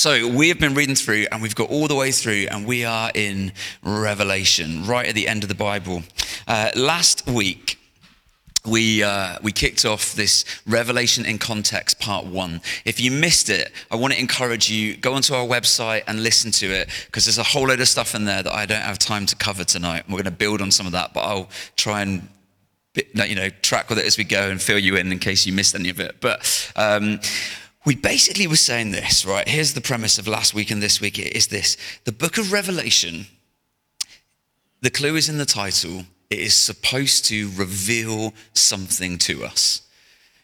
So we have been reading through and we've got all the way through and we are in Revelation, right at the end of the Bible. Uh, last week, we, uh, we kicked off this Revelation in Context part one. If you missed it, I want to encourage you, go onto our website and listen to it because there's a whole load of stuff in there that I don't have time to cover tonight. We're going to build on some of that, but I'll try and you know, track with it as we go and fill you in in case you missed any of it. But um, we basically were saying this, right? Here's the premise of last week and this week it is this the book of Revelation, the clue is in the title, it is supposed to reveal something to us.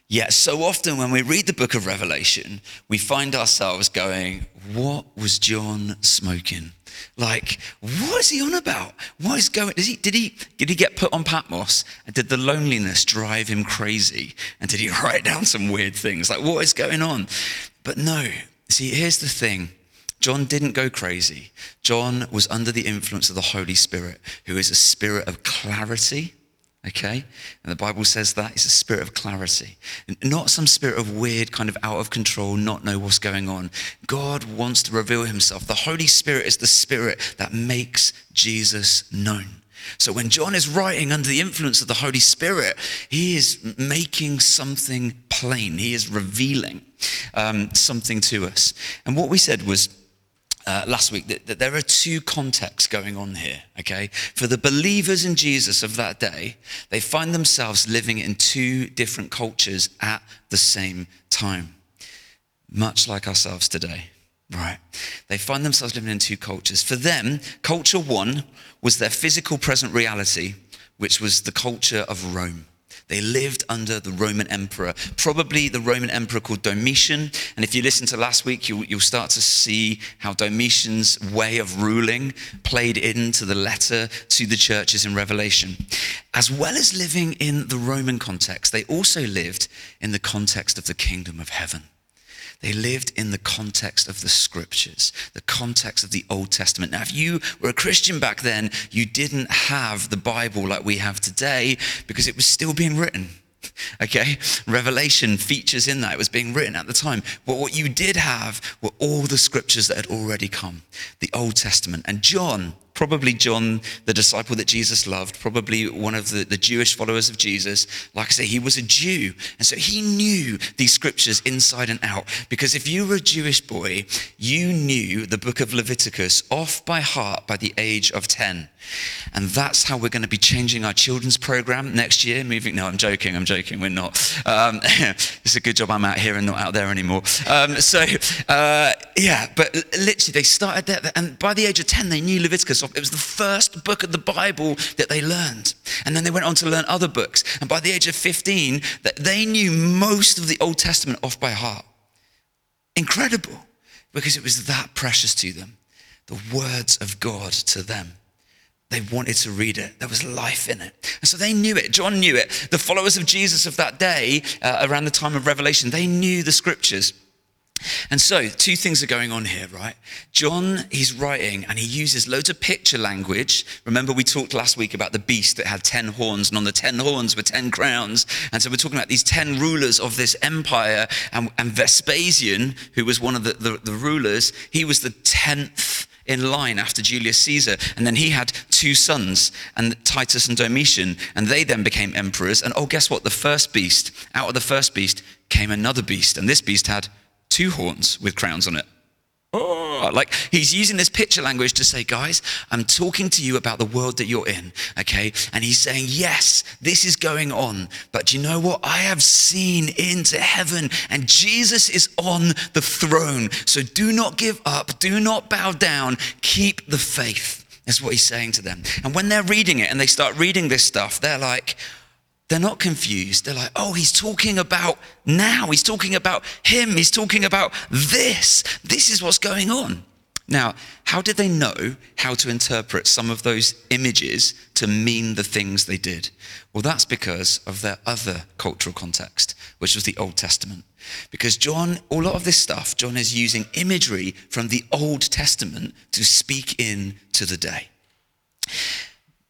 Yet, so often when we read the book of Revelation, we find ourselves going, What was John smoking? Like, what is he on about? What is going? He, did he did he get put on Patmos? And did the loneliness drive him crazy? And did he write down some weird things? Like, what is going on? But no. See, here's the thing. John didn't go crazy. John was under the influence of the Holy Spirit, who is a spirit of clarity okay? And the Bible says that it's a spirit of clarity, not some spirit of weird, kind of out of control, not know what's going on. God wants to reveal himself. The Holy Spirit is the spirit that makes Jesus known. So when John is writing under the influence of the Holy Spirit, he is making something plain. He is revealing um, something to us. And what we said was, uh, last week that, that, there are two contexts going on here, okay? For the believers in Jesus of that day, they find themselves living in two different cultures at the same time, much like ourselves today, right? They find themselves living in two cultures. For them, culture one was their physical present reality, which was the culture of Rome. They lived under the Roman emperor, probably the Roman emperor called Domitian. And if you listen to last week, you'll, you'll start to see how Domitian's way of ruling played into the letter to the churches in Revelation. As well as living in the Roman context, they also lived in the context of the kingdom of heaven. They lived in the context of the scriptures, the context of the Old Testament. Now, if you were a Christian back then, you didn't have the Bible like we have today because it was still being written. Okay, Revelation features in that. It was being written at the time. But what you did have were all the scriptures that had already come, the Old Testament. And John, probably John, the disciple that Jesus loved, probably one of the, the Jewish followers of Jesus. Like I say, he was a Jew. And so he knew these scriptures inside and out. Because if you were a Jewish boy, you knew the book of Leviticus off by heart by the age of 10. And that's how we're going to be changing our children's program next year. Moving, no, I'm joking, I'm joking, we're not. Um, it's a good job I'm out here and not out there anymore. Um, so, uh, yeah, but literally they started there, and by the age of 10, they knew Leviticus. It was the first book of the Bible that they learned. And then they went on to learn other books. And by the age of 15, they knew most of the Old Testament off by heart. Incredible, because it was that precious to them. The words of God to them. They wanted to read it. There was life in it. And so they knew it. John knew it. The followers of Jesus of that day, uh, around the time of Revelation, they knew the scriptures. And so, two things are going on here, right? John, he's writing and he uses loads of picture language. Remember, we talked last week about the beast that had 10 horns, and on the 10 horns were 10 crowns. And so, we're talking about these 10 rulers of this empire. And, and Vespasian, who was one of the, the, the rulers, he was the 10th in line after Julius Caesar. And then he had two sons, and Titus and Domitian, and they then became emperors. And oh, guess what? The first beast, out of the first beast came another beast, and this beast had two horns with crowns on it. Oh, uh, like he's using this picture language to say, guys, I'm talking to you about the world that you're in, okay? And he's saying, yes, this is going on, but you know what? I have seen into heaven and Jesus is on the throne. So do not give up, do not bow down, keep the faith. That's what he's saying to them. And when they're reading it and they start reading this stuff, they're like, they're not confused. They're like, oh, he's talking about now. He's talking about him. He's talking about this. This is what's going on. Now, how did they know how to interpret some of those images to mean the things they did? Well, that's because of their other cultural context, which was the Old Testament. Because John, a lot of this stuff, John is using imagery from the Old Testament to speak in to the day.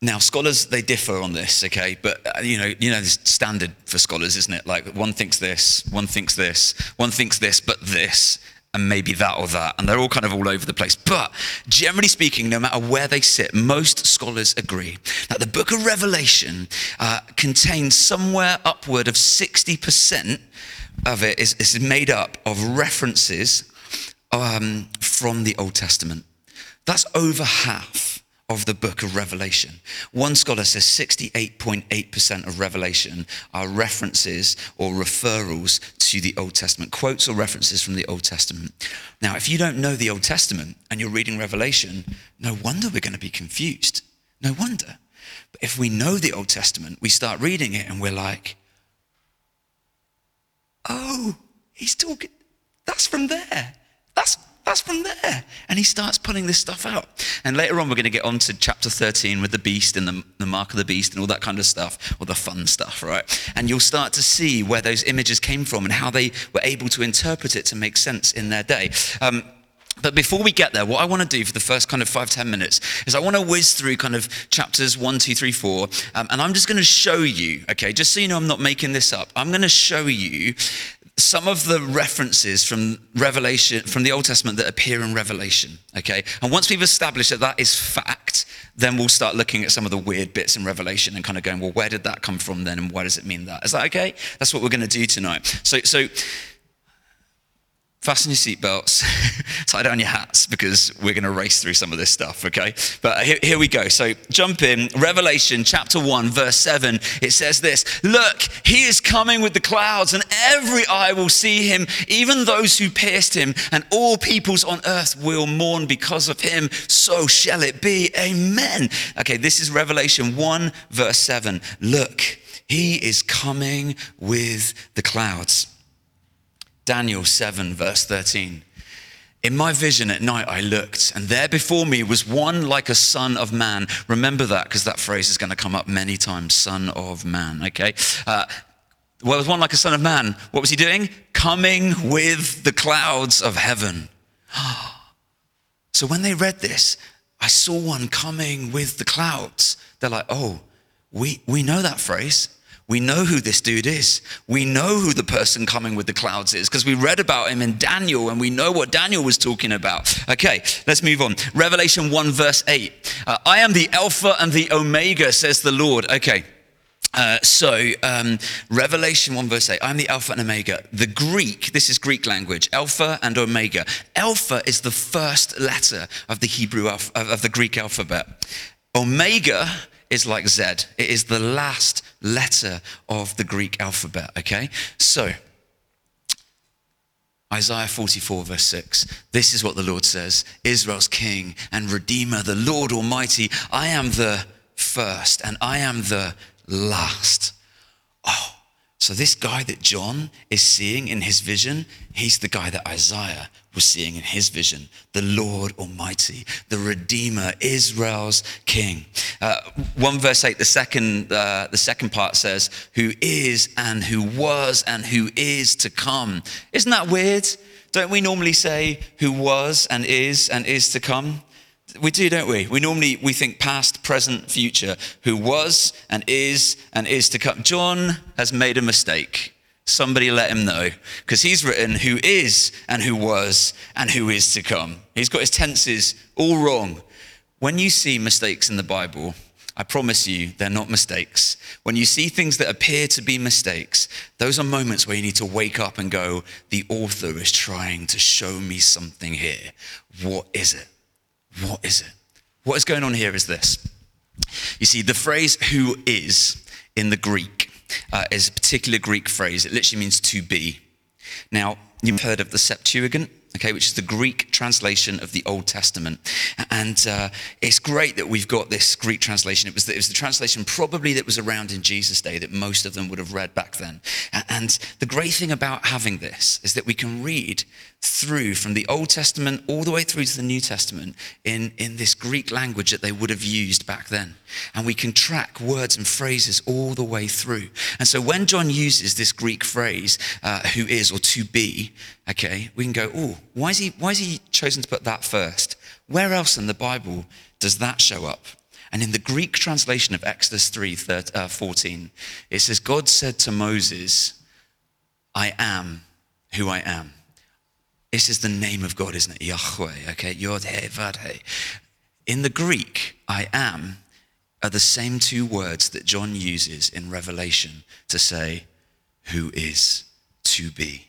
Now, scholars they differ on this, okay? But uh, you know, you know, it's standard for scholars, isn't it? Like one thinks this, one thinks this, one thinks this, but this, and maybe that or that. And they're all kind of all over the place. But generally speaking, no matter where they sit, most scholars agree that the book of Revelation uh, contains somewhere upward of 60% of it is, is made up of references um, from the Old Testament. That's over half of the book of Revelation. One scholar says 68.8% of Revelation are references or referrals to the Old Testament, quotes or references from the Old Testament. Now, if you don't know the Old Testament and you're reading Revelation, no wonder we're going to be confused. No wonder. But if we know the Old Testament, we start reading it and we're like, oh, he's talking, that's from there. That's that's from there. And he starts pulling this stuff out. And later on, we're going to get on to chapter 13 with the beast and the, the mark of the beast and all that kind of stuff, all the fun stuff, right? And you'll start to see where those images came from and how they were able to interpret it to make sense in their day. Um, but before we get there, what I want to do for the first kind of five, ten minutes is I want to whiz through kind of chapters one, two, three, four. Um, and I'm just going to show you, okay, just so you know I'm not making this up, I'm going to show you some of the references from Revelation, from the Old Testament that appear in Revelation, okay? And once we've established that that is fact, then we'll start looking at some of the weird bits in Revelation and kind of going, well, where did that come from then? And why does it mean that? Is that okay? That's what we're going to do tonight. So, so fasten your seatbelts, tie down your hats because we're going to race through some of this stuff, okay? But uh, here, here, we go. So jump in. Revelation chapter 1, verse 7. It says this Look, he is coming with the clouds, and every eye will see him, even those who pierced him, and all peoples on earth will mourn because of him. So shall it be. Amen. Okay, this is Revelation 1, verse 7. Look, he is coming with the clouds. Daniel 7, verse 13. In my vision at night, I looked, and there before me was one like a son of man. Remember that because that phrase is going to come up many times son of man, okay? Uh, well, was one like a son of man. What was he doing? Coming with the clouds of heaven. so when they read this, I saw one coming with the clouds. They're like, oh, we, we know that phrase. We know who this dude is. We know who the person coming with the clouds is because we read about him in Daniel and we know what Daniel was talking about. Okay, let's move on. Revelation 1, verse 8. Uh, I am the Alpha and the Omega, says the Lord. Okay. Uh, so, um, Revelation 1 verse 8, I'm the Alpha and Omega. The Greek, this is Greek language, Alpha and Omega. Alpha is the first letter of the Hebrew, of the Greek alphabet. Omega is like Z, it is the last letter of the Greek alphabet, okay? So, Isaiah 44, verse 6. This is what the Lord says Israel's King and Redeemer, the Lord Almighty. I am the first and I am the last. Oh, so, this guy that John is seeing in his vision, he's the guy that Isaiah was seeing in his vision the Lord Almighty, the Redeemer, Israel's King. Uh, 1 verse 8, the second, uh, the second part says, Who is and who was and who is to come. Isn't that weird? Don't we normally say who was and is and is to come? We do, don't we? We normally we think past, present, future, who was and is and is to come. John has made a mistake. Somebody let him know because he's written who is and who was and who is to come. He's got his tenses all wrong. When you see mistakes in the Bible, I promise you, they're not mistakes. When you see things that appear to be mistakes, those are moments where you need to wake up and go, the author is trying to show me something here. What is it? What is it? What is going on here is this. You see, the phrase who is in the Greek uh, is a particular Greek phrase. It literally means to be. Now, you've heard of the Septuagint okay, which is the Greek translation of the Old Testament. And uh, it's great that we've got this Greek translation. It was, the, it was the translation probably that was around in Jesus' day that most of them would have read back then. And the great thing about having this is that we can read through from the Old Testament all the way through to the New Testament in, in this Greek language that they would have used back then. And we can track words and phrases all the way through. And so when John uses this Greek phrase, uh, who is or to be, okay, we can go, oh, why is he why is he chosen to put that first? Where else in the Bible does that show up? And in the Greek translation of Exodus 3 uh, 14, it says, God said to Moses, I am who I am. This is the name of God, isn't it? Yahweh, okay? Yod He Vav He. In the Greek, I am are the same two words that John uses in Revelation to say, who is to be.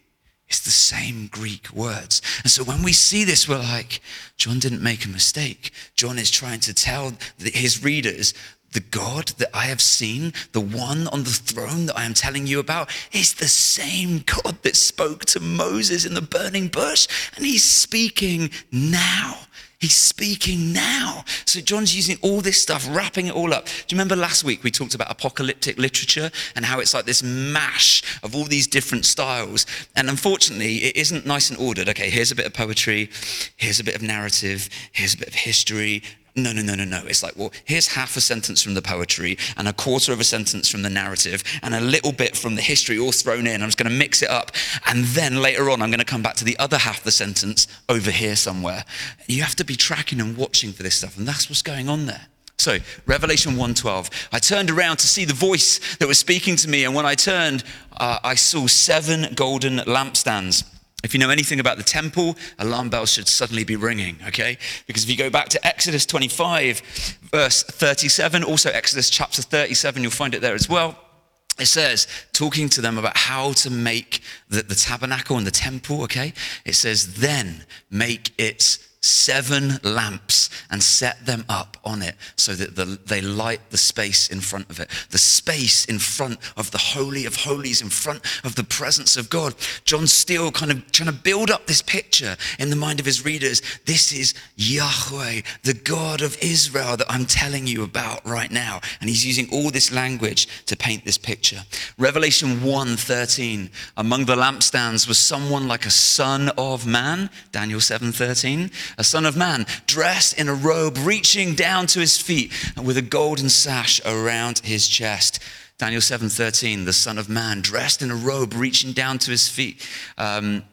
It's the same Greek words. And so when we see this, we're like, John didn't make a mistake. John is trying to tell his readers the God that I have seen, the one on the throne that I am telling you about, is the same God that spoke to Moses in the burning bush. And he's speaking now. He's speaking now. So John's using all this stuff, wrapping it all up. Do you remember last week we talked about apocalyptic literature and how it's like this mash of all these different styles? And unfortunately, it isn't nice and ordered. Okay, here's a bit of poetry, here's a bit of narrative, here's a bit of history, no, no, no, no, no. It's like, well, here's half a sentence from the poetry and a quarter of a sentence from the narrative and a little bit from the history all thrown in. I'm just going to mix it up. And then later on, I'm going to come back to the other half of the sentence over here somewhere. You have to be tracking and watching for this stuff. And that's what's going on there. So, Revelation 1:12. I turned around to see the voice that was speaking to me, and when I turned, uh, I saw seven golden lampstands. If you know anything about the temple, alarm bells should suddenly be ringing, okay? Because if you go back to Exodus 25, verse 37, also Exodus chapter 37, you'll find it there as well. It says, talking to them about how to make the, the tabernacle and the temple, okay? It says, then make its seven lamps and set them up on it so that the, they light the space in front of it. The space in front of the Holy of Holies, in front of the presence of God. John Steele kind of trying to build up this picture in the mind of his readers. This is Yahweh, the God of Israel that I'm telling you about right now. And he's using all this language to paint this picture. Revelation 1:13. Among the lampstands was someone like a son of man, Daniel 7:13 a son of man, dressed in a robe reaching down to his feet and with a golden sash around his chest. Daniel 7:13, the son of man, dressed in a robe reaching down to his feet. Um,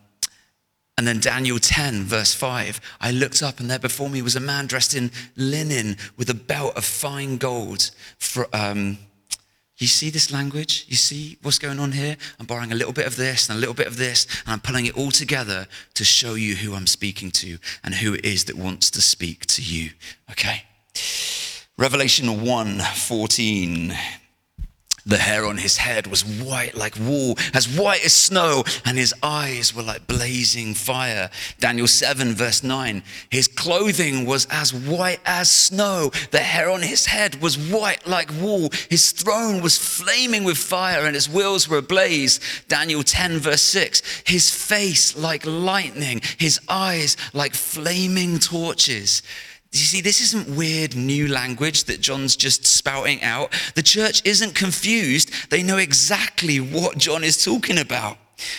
and then Daniel 10, verse 5, I looked up and there before me was a man dressed in linen with a belt of fine gold. For, um, you see this language? You see what's going on here? I'm borrowing a little bit of this and a little bit of this, and I'm pulling it all together to show you who I'm speaking to and who it is that wants to speak to you. Okay? Revelation 1 14. The hair on his head was white like wool, as white as snow, and his eyes were like blazing fire. Daniel 7, verse 9. His clothing was as white as snow. The hair on his head was white like wool. His throne was flaming with fire, and his wheels were ablaze. Daniel 10, verse 6. His face like lightning, his eyes like flaming torches. You see, this isn't weird new language that John's just spouting out. The church isn't confused. They know exactly what John is talking about.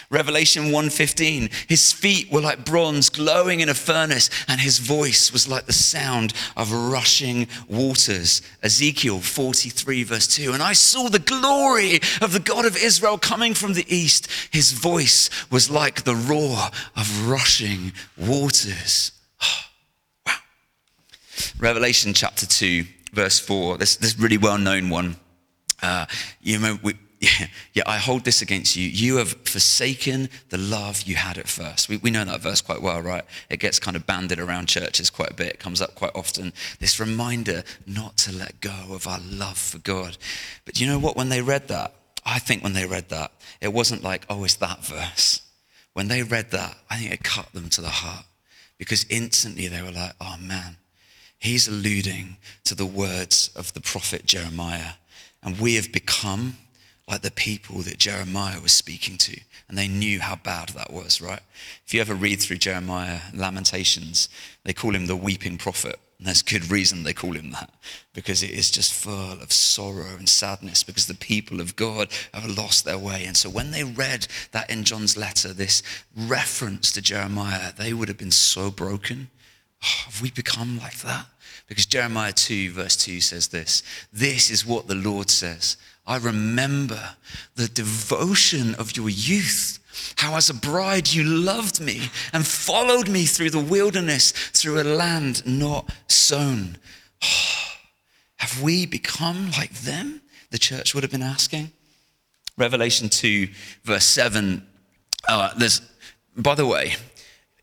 Revelation 1:15 His feet were like bronze glowing in a furnace and his voice was like the sound of rushing waters. Ezekiel 43 verse 2 And I saw the glory of the God of Israel coming from the east. His voice was like the roar of rushing waters. Revelation chapter 2, verse 4, this, this really well known one. Uh, you know, we, yeah, I hold this against you. You have forsaken the love you had at first. We, we know that verse quite well, right? It gets kind of banded around churches quite a bit. It comes up quite often. This reminder not to let go of our love for God. But you know what? When they read that, I think when they read that, it wasn't like, oh, it's that verse. When they read that, I think it cut them to the heart because instantly they were like, oh man, He's alluding to the words of the prophet Jeremiah. And we have become like the people that Jeremiah was speaking to. And they knew how bad that was, right? If you ever read through Jeremiah Lamentations, they call him the weeping prophet. And there's good reason they call him that, because it is just full of sorrow and sadness, because the people of God have lost their way. And so when they read that in John's letter, this reference to Jeremiah, they would have been so broken. Oh, have we become like that? Because Jeremiah 2, verse 2 says this This is what the Lord says. I remember the devotion of your youth, how as a bride you loved me and followed me through the wilderness, through a land not sown. Have we become like them? The church would have been asking. Revelation 2, verse 7. Uh, there's, by the way,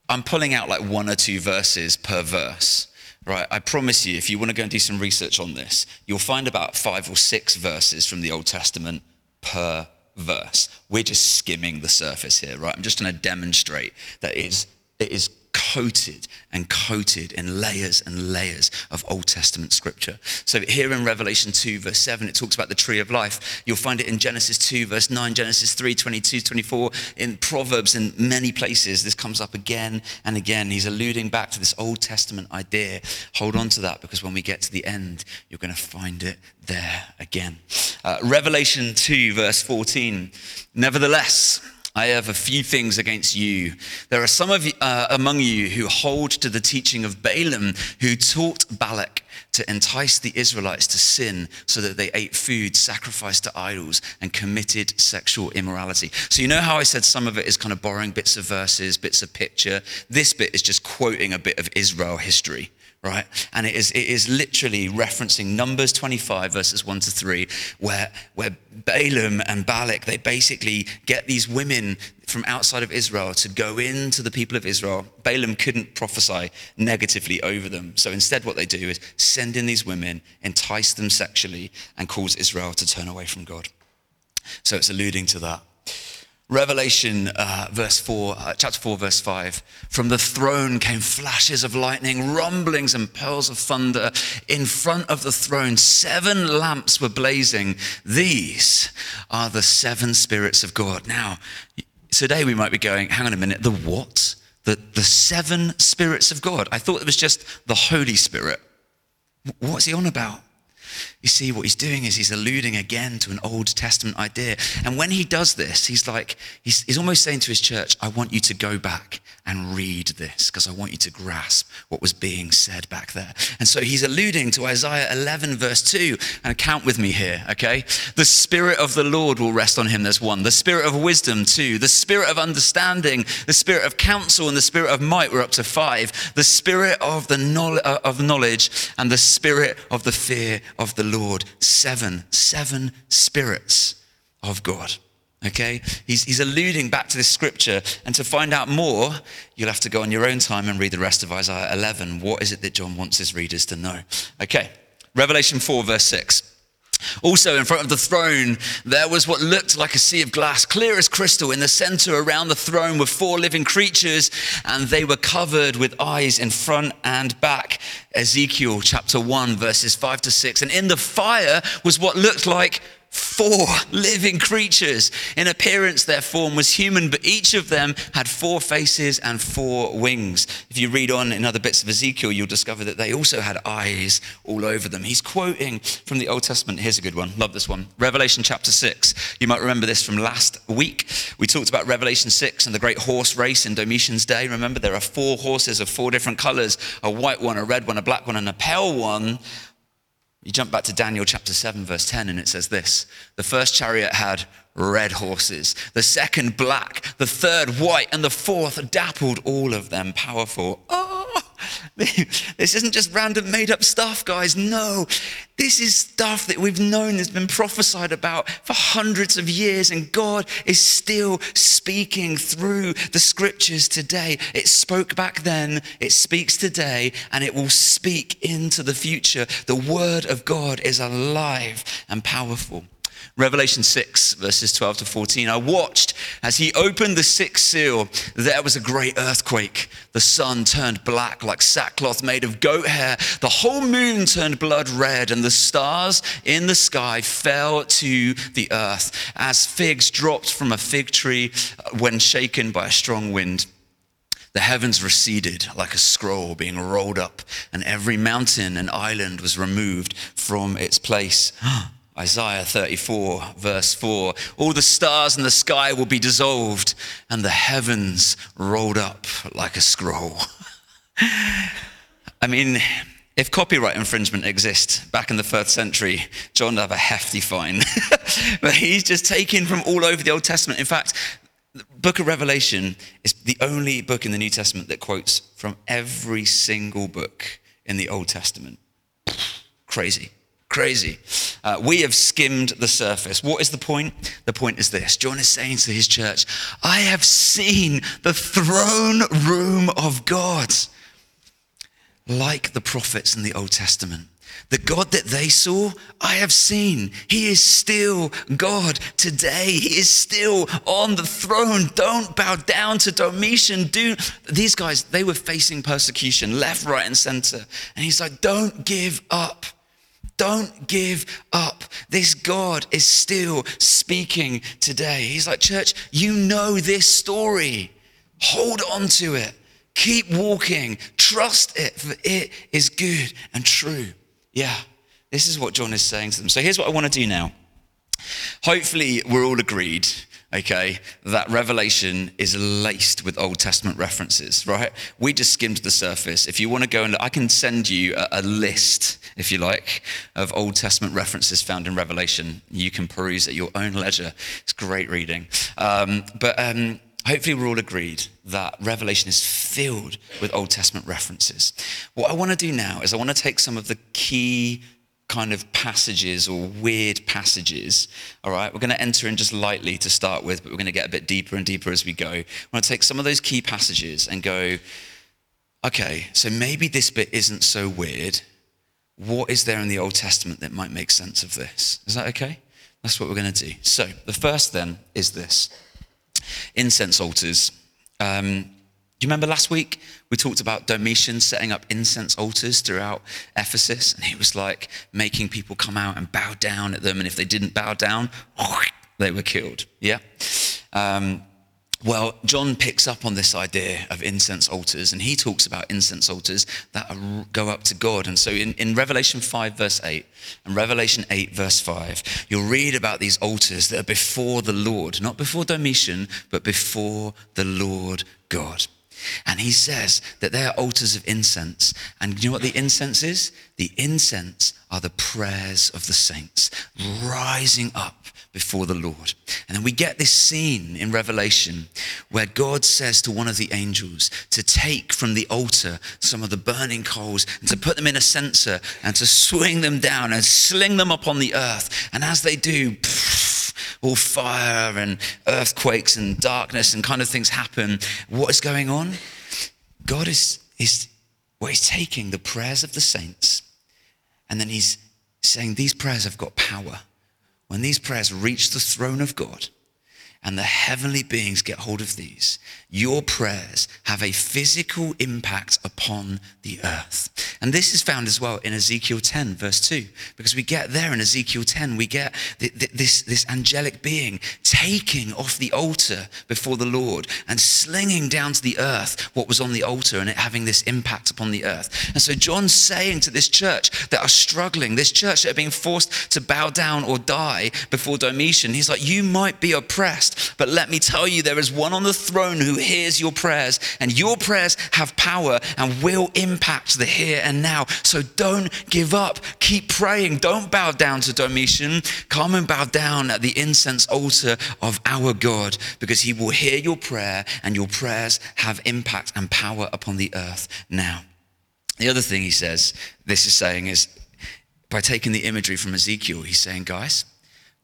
I'm pulling out like one or two verses per verse. Right, I promise you, if you want to go and do some research on this, you'll find about five or six verses from the Old Testament per verse. We're just skimming the surface here, right? I'm just going to demonstrate that it is, it is coated and coated in layers and layers of Old Testament scripture. So here in Revelation 2, verse 7, it talks about the tree of life. You'll find it in Genesis 2, verse 9, Genesis 3, 22, 24, in Proverbs, in many places. This comes up again and again. He's alluding back to this Old Testament idea. Hold on to that because when we get to the end, you're going to find it there again. Uh, Revelation 2, verse 14. Nevertheless, I have a few things against you. There are some of you, uh, among you who hold to the teaching of Balaam, who taught Balak to entice the Israelites to sin so that they ate food sacrificed to idols and committed sexual immorality. So, you know how I said some of it is kind of borrowing bits of verses, bits of picture? This bit is just quoting a bit of Israel history right? And it is, it is literally referencing Numbers 25, verses 1 to 3, where, where Balaam and Balak, they basically get these women from outside of Israel to go into the people of Israel. Balaam couldn't prophesy negatively over them. So instead, what they do is send in these women, entice them sexually, and cause Israel to turn away from God. So it's alluding to that. Revelation uh, verse 4, uh, chapter 4, verse 5. From the throne came flashes of lightning, rumblings, and pearls of thunder. In front of the throne, seven lamps were blazing. These are the seven spirits of God. Now, today we might be going, hang on a minute, the what? The, the seven spirits of God. I thought it was just the Holy Spirit. What's he on about? You see, what he's doing is he's alluding again to an Old Testament idea. And when he does this, he's like, he's, he's almost saying to his church, I want you to go back and read this because I want you to grasp what was being said back there. And so he's alluding to Isaiah 11, verse 2. And count with me here, okay? The Spirit of the Lord will rest on him, there's one. The Spirit of wisdom, two. The Spirit of understanding, the Spirit of counsel, and the Spirit of might, we're up to five. The Spirit of, the knowledge, uh, of knowledge and the Spirit of the fear of the Lord. Seven, seven spirits of God. Okay? He's, he's alluding back to this scripture. And to find out more, you'll have to go on your own time and read the rest of Isaiah 11. What is it that John wants his readers to know? Okay. Revelation 4, verse 6. Also, in front of the throne, there was what looked like a sea of glass, clear as crystal. In the center around the throne were four living creatures, and they were covered with eyes in front and back. Ezekiel chapter 1, verses 5 to 6. And in the fire was what looked like four living creatures. In appearance, their form was human, but each of them had four faces and four wings. If you read on in other bits of Ezekiel, you'll discover that they also had eyes all over them. He's quoting from the Old Testament. Here's a good one. Love this one. Revelation chapter 6. You might remember this from last week. We talked about Revelation 6 and the great horse race in Domitian's day. Remember, there are four horses of four different colors a white one, a red one, a black one, and a pale one. You jump back to Daniel chapter 7, verse 10, and it says this. The first chariot had red horses, the second black, the third white, and the fourth dappled, all of them. Powerful. Oh, this isn't just random made up stuff, guys. No, this is stuff that we've known has been prophesied about for hundreds of years, and God is still speaking through the scriptures today. It spoke back then, it speaks today, and it will speak into the future. The word of God is alive and powerful. Revelation 6, verses 12 to 14. I watched as he opened the sixth seal. There was a great earthquake. The sun turned black like sackcloth made of goat hair. The whole moon turned blood red, and the stars in the sky fell to the earth as figs dropped from a fig tree when shaken by a strong wind. The heavens receded like a scroll being rolled up, and every mountain and island was removed from its place. Isaiah 34, verse 4 All the stars in the sky will be dissolved, and the heavens rolled up like a scroll. I mean, if copyright infringement exists back in the first century, John would have a hefty fine. but he's just taken from all over the Old Testament. In fact, the book of Revelation is the only book in the New Testament that quotes from every single book in the Old Testament. Crazy Crazy. Uh, we have skimmed the surface. What is the point? The point is this John is saying to his church, I have seen the throne room of God, like the prophets in the Old Testament. The God that they saw, I have seen. He is still God today. He is still on the throne. Don't bow down to Domitian. Do these guys, they were facing persecution left, right, and center. And he's like, don't give up. Don't give up. This God is still speaking today. He's like, Church, you know this story. Hold on to it. Keep walking. Trust it, for it is good and true. Yeah, this is what John is saying to them. So here's what I want to do now. Hopefully, we're all agreed, okay, that Revelation is laced with Old Testament references, right? We just skimmed the surface. If you want to go and look, I can send you a, a list, if you like, of Old Testament references found in Revelation. You can peruse at your own leisure. It's great reading. Um, but um, hopefully we're all agreed that Revelation is filled with Old Testament references. What I want to do now is I want to take some of the key kind of passages or weird passages. All right, we're going to enter in just lightly to start with, but we're going to get a bit deeper and deeper as we go. I want to take some of those key passages and go, okay, so maybe this bit isn't so weird. What is there in the Old Testament that might make sense of this? Is that okay? That's what we're going to do. So, the first then is this incense altars. Um, do you remember last week we talked about Domitian setting up incense altars throughout Ephesus? And he was like making people come out and bow down at them. And if they didn't bow down, they were killed. Yeah? Um, well, John picks up on this idea of incense altars, and he talks about incense altars that go up to God. And so in, in Revelation 5, verse 8, and Revelation 8, verse 5, you'll read about these altars that are before the Lord, not before Domitian, but before the Lord God. And he says that they are altars of incense. And you know what the incense is? The incense are the prayers of the saints rising up before the Lord. And then we get this scene in Revelation where God says to one of the angels to take from the altar some of the burning coals and to put them in a censer and to swing them down and sling them up on the earth. And as they do, all fire and earthquakes and darkness and kind of things happen. What is going on? God is, is well, he's taking the prayers of the saints and then he's saying these prayers have got power when these prayers reach the throne of God and the heavenly beings get hold of these, your prayers have a physical impact upon the earth. And this is found as well in Ezekiel 10, verse 2, because we get there in Ezekiel 10, we get this, this angelic being taking off the altar before the Lord and slinging down to the earth what was on the altar and it having this impact upon the earth. And so John's saying to this church that are struggling, this church that are being forced to bow down or die before Domitian, he's like, you might be oppressed but let me tell you, there is one on the throne who hears your prayers, and your prayers have power and will impact the here and now. So don't give up. Keep praying. Don't bow down to Domitian. Come and bow down at the incense altar of our God, because he will hear your prayer, and your prayers have impact and power upon the earth now. The other thing he says, this is saying, is by taking the imagery from Ezekiel, he's saying, guys,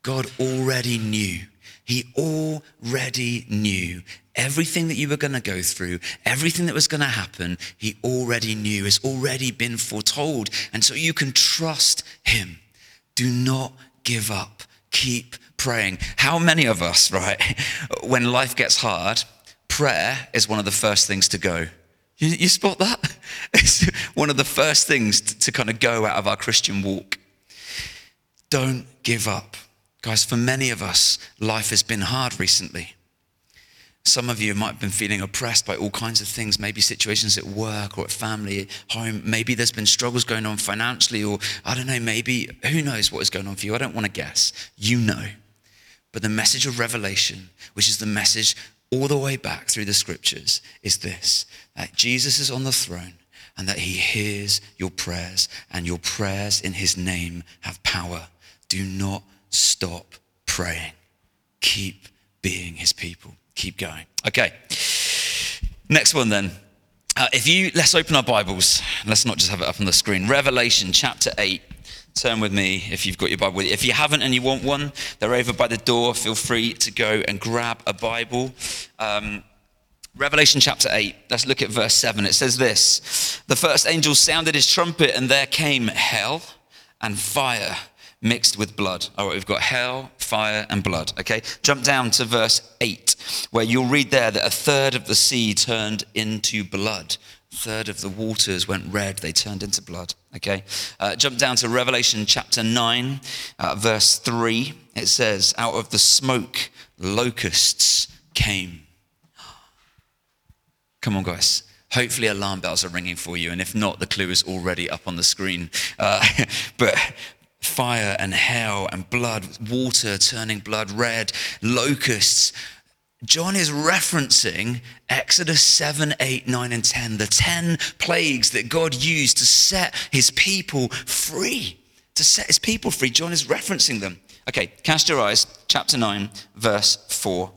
God already knew he already knew everything that you were going to go through, everything that was going to happen. He already knew, has already been foretold. And so you can trust Him. Do not give up. Keep praying. How many of us, right, when life gets hard, prayer is one of the first things to go? You, you spot that? It's one of the first things to, to kind of go out of our Christian walk. Don't give up. Guys, for many of us, life has been hard recently. Some of you might have been feeling oppressed by all kinds of things, maybe situations at work or at family, home. Maybe there's been struggles going on financially, or I don't know, maybe who knows what is going on for you. I don't want to guess. You know. But the message of Revelation, which is the message all the way back through the scriptures, is this that Jesus is on the throne and that he hears your prayers, and your prayers in his name have power. Do not stop praying. Keep being his people. Keep going. Okay. Next one then. Uh, if you let's open our Bibles. Let's not just have it up on the screen. Revelation chapter 8, turn with me if you've got your Bible with you. If you haven't and you want one, they're over by the door. Feel free to go and grab a Bible. Um, Revelation chapter 8, let's look at verse 7. It says this The first angel sounded his trumpet, and there came hell and fire mixed with blood. All right, we've got hell, fire, and blood. Okay, jump down to verse 8, where you'll read there that a third of the sea turned into blood. Third of the waters went red, they turned into blood. Okay, uh, jump down to Revelation chapter 9, uh, verse 3. It says, Out of the smoke, locusts came. Come on, guys. Hopefully, alarm bells are ringing for you, and if not, the clue is already up on the screen. Uh, but fire and hell and blood, water turning blood red, locusts. John is referencing Exodus 7, 8, 9, and 10, the 10 plagues that God used to set his people free. To set his people free. John is referencing them. Okay, cast your eyes, chapter 9, verse 4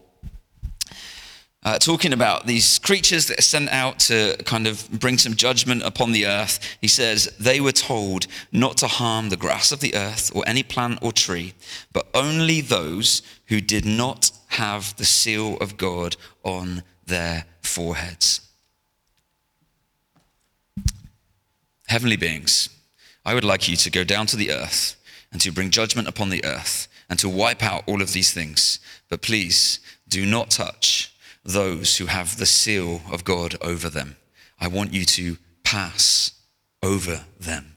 uh, talking about these creatures that are sent out to kind of bring some judgment upon the earth. He says, They were told not to harm the grass of the earth or any plant or tree, but only those who did not have the seal of God on their foreheads. Heavenly beings, I would like you to go down to the earth and to bring judgment upon the earth and to wipe out all of these things. But please do not touch those who have the seal of God over them. I want you to pass over them.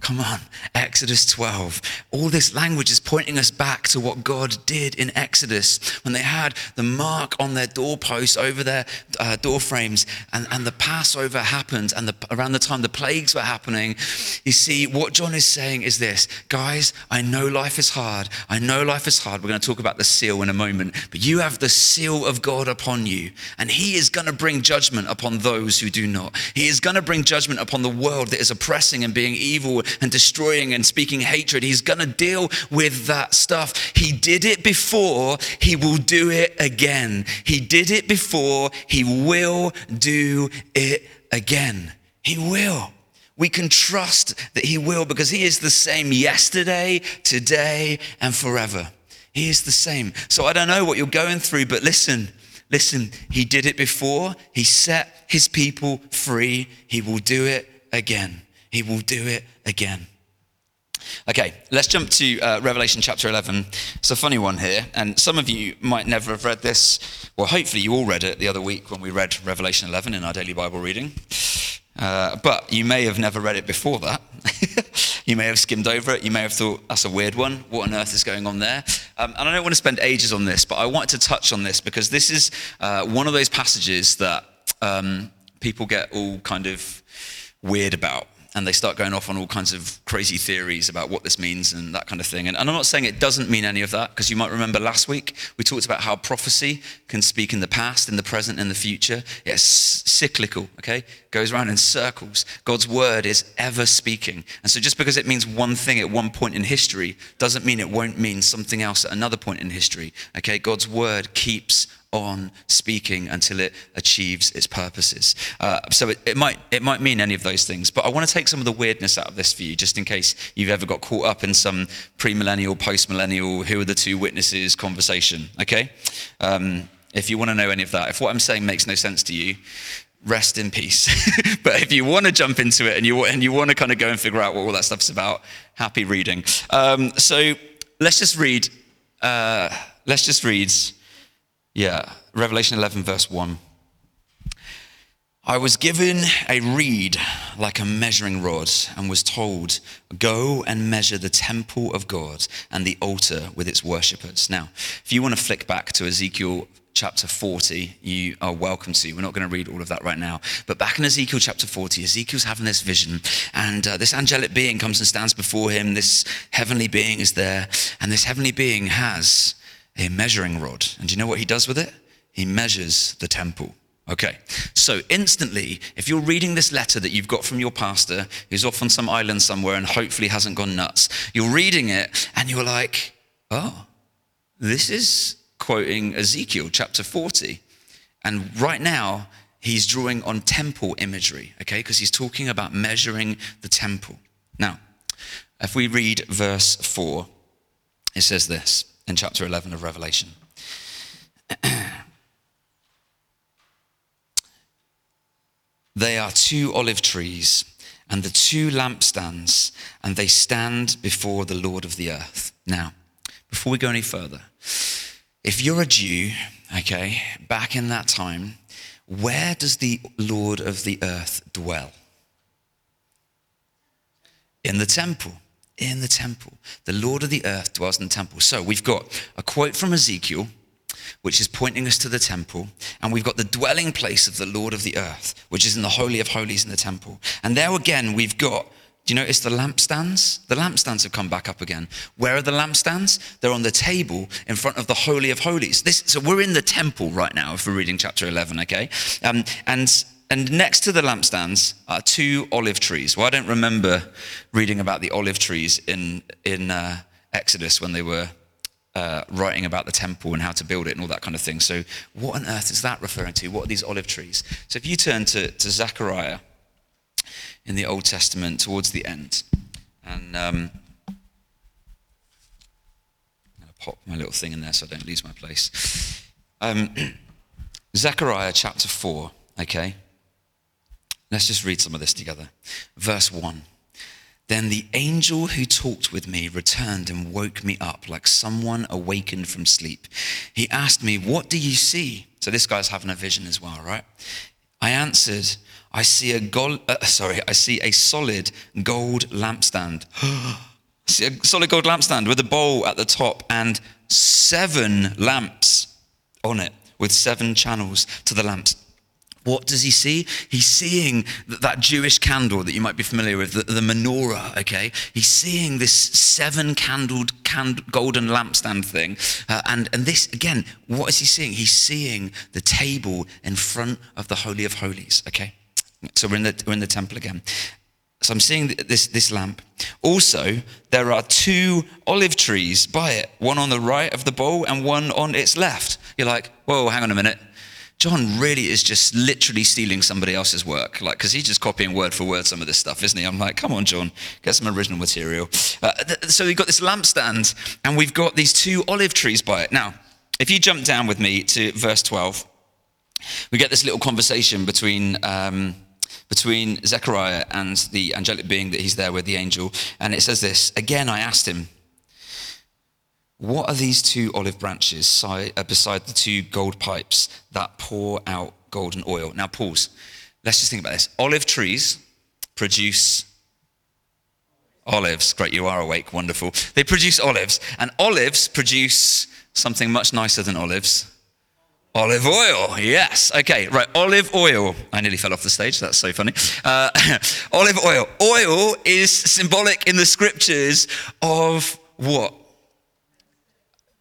Come on, Exodus 12. All this language is pointing us back to what God did in Exodus when they had the mark on their doorposts over their uh, door frames and, and the Passover happened and the, around the time the plagues were happening. You see, what John is saying is this guys, I know life is hard. I know life is hard. We're going to talk about the seal in a moment, but you have the seal of God upon you, and He is going to bring judgment upon those who do not. He is going to bring judgment upon the world that is oppressing and being evil and destroying and speaking hatred. He's going to deal with that stuff. He did it before, he will do it again. He did it before, he will do it again. He will. We can trust that he will because he is the same yesterday, today, and forever. He is the same. So I don't know what you're going through, but listen. Listen, he did it before. He set his people free. He will do it again. He will do it again. Okay, let's jump to uh, Revelation chapter 11. It's a funny one here, and some of you might never have read this. Well, hopefully, you all read it the other week when we read Revelation 11 in our daily Bible reading. Uh, but you may have never read it before that. you may have skimmed over it. You may have thought, that's a weird one. What on earth is going on there? Um, and I don't want to spend ages on this, but I wanted to touch on this because this is uh, one of those passages that um, people get all kind of weird about and they start going off on all kinds of crazy theories about what this means and that kind of thing. And, and I'm not saying it doesn't mean any of that, because you might remember last week we talked about how prophecy can speak in the past, in the present, in the future. It's cyclical, okay? Goes around in circles. God's word is ever speaking. And so just because it means one thing at one point in history doesn't mean it won't mean something else at another point in history, okay? God's word keeps on speaking until it achieves its purposes. Uh, so it, it, might, it might mean any of those things, but I want to take some of the weirdness out of this for you, just in case you've ever got caught up in some premillennial, postmillennial, who are the two witnesses conversation, okay? Um, if you want to know any of that, if what I'm saying makes no sense to you, rest in peace. but if you want to jump into it and you, and you want to kind of go and figure out what all that stuff's about, happy reading. Um, so let's just read, uh, let's just read yeah, Revelation 11, verse 1. I was given a reed like a measuring rod and was told, Go and measure the temple of God and the altar with its worshippers. Now, if you want to flick back to Ezekiel chapter 40, you are welcome to. We're not going to read all of that right now. But back in Ezekiel chapter 40, Ezekiel's having this vision, and uh, this angelic being comes and stands before him. This heavenly being is there, and this heavenly being has a measuring rod. And do you know what he does with it? He measures the temple. Okay, so instantly, if you're reading this letter that you've got from your pastor, who's off on some island somewhere and hopefully hasn't gone nuts, you're reading it and you're like, oh, this is quoting Ezekiel chapter 40. And right now, he's drawing on temple imagery, okay, because he's talking about measuring the temple. Now, If we read verse 4, it says this in chapter 11 of Revelation. they are two olive trees and the two lampstands, and they stand before the Lord of the earth. Now, before we go any further, if you're a Jew, okay, back in that time, where does the Lord of the earth dwell? In the temple. In the temple. The Lord of the earth dwells in the temple. So we've got a quote from Ezekiel, which is pointing us to the temple, and we've got the dwelling place of the Lord of the earth, which is in the Holy of Holies in the temple. And there again, we've got do you notice the lampstands? The lampstands have come back up again. Where are the lampstands? They're on the table in front of the Holy of Holies. This, so we're in the temple right now if we're reading chapter 11, okay? Um, and, and next to the lampstands are two olive trees. Well, I don't remember reading about the olive trees in, in uh, Exodus when they were uh, writing about the temple and how to build it and all that kind of thing. So, what on earth is that referring to? What are these olive trees? So, if you turn to, to Zechariah in the Old Testament towards the end. And um, I'm going to pop my little thing in there so I don't lose my place. Um, Zechariah chapter 4, okay? Let's just read some of this together. Verse 1. Then the angel who talked with me returned and woke me up like someone awakened from sleep. He asked me, What do you see? So this guy's having a vision as well, right? I answered, I see a gold, uh, sorry, I see a solid gold lampstand. see a solid gold lampstand with a bowl at the top and seven lamps on it with seven channels to the lamps. What does he see? He's seeing that Jewish candle that you might be familiar with, the, the menorah, okay? He's seeing this seven candled cand- golden lampstand thing. Uh, and, and this, again, what is he seeing? He's seeing the table in front of the Holy of Holies, okay? So we're in the, we're in the temple again. So I'm seeing this, this lamp. Also, there are two olive trees by it, one on the right of the bowl and one on its left. You're like, whoa, hang on a minute. John really is just literally stealing somebody else's work, like because he's just copying word for word some of this stuff, isn't he? I'm like, come on, John, get some original material. Uh, th- so we've got this lampstand, and we've got these two olive trees by it. Now, if you jump down with me to verse 12, we get this little conversation between. Um, between Zechariah and the angelic being that he's there with, the angel. And it says this Again, I asked him, what are these two olive branches uh, beside the two gold pipes that pour out golden oil? Now, pause. Let's just think about this. Olive trees produce olives. Great, you are awake. Wonderful. They produce olives, and olives produce something much nicer than olives. Olive oil, yes. Okay, right. Olive oil. I nearly fell off the stage. That's so funny. Uh, olive oil. Oil is symbolic in the scriptures of what?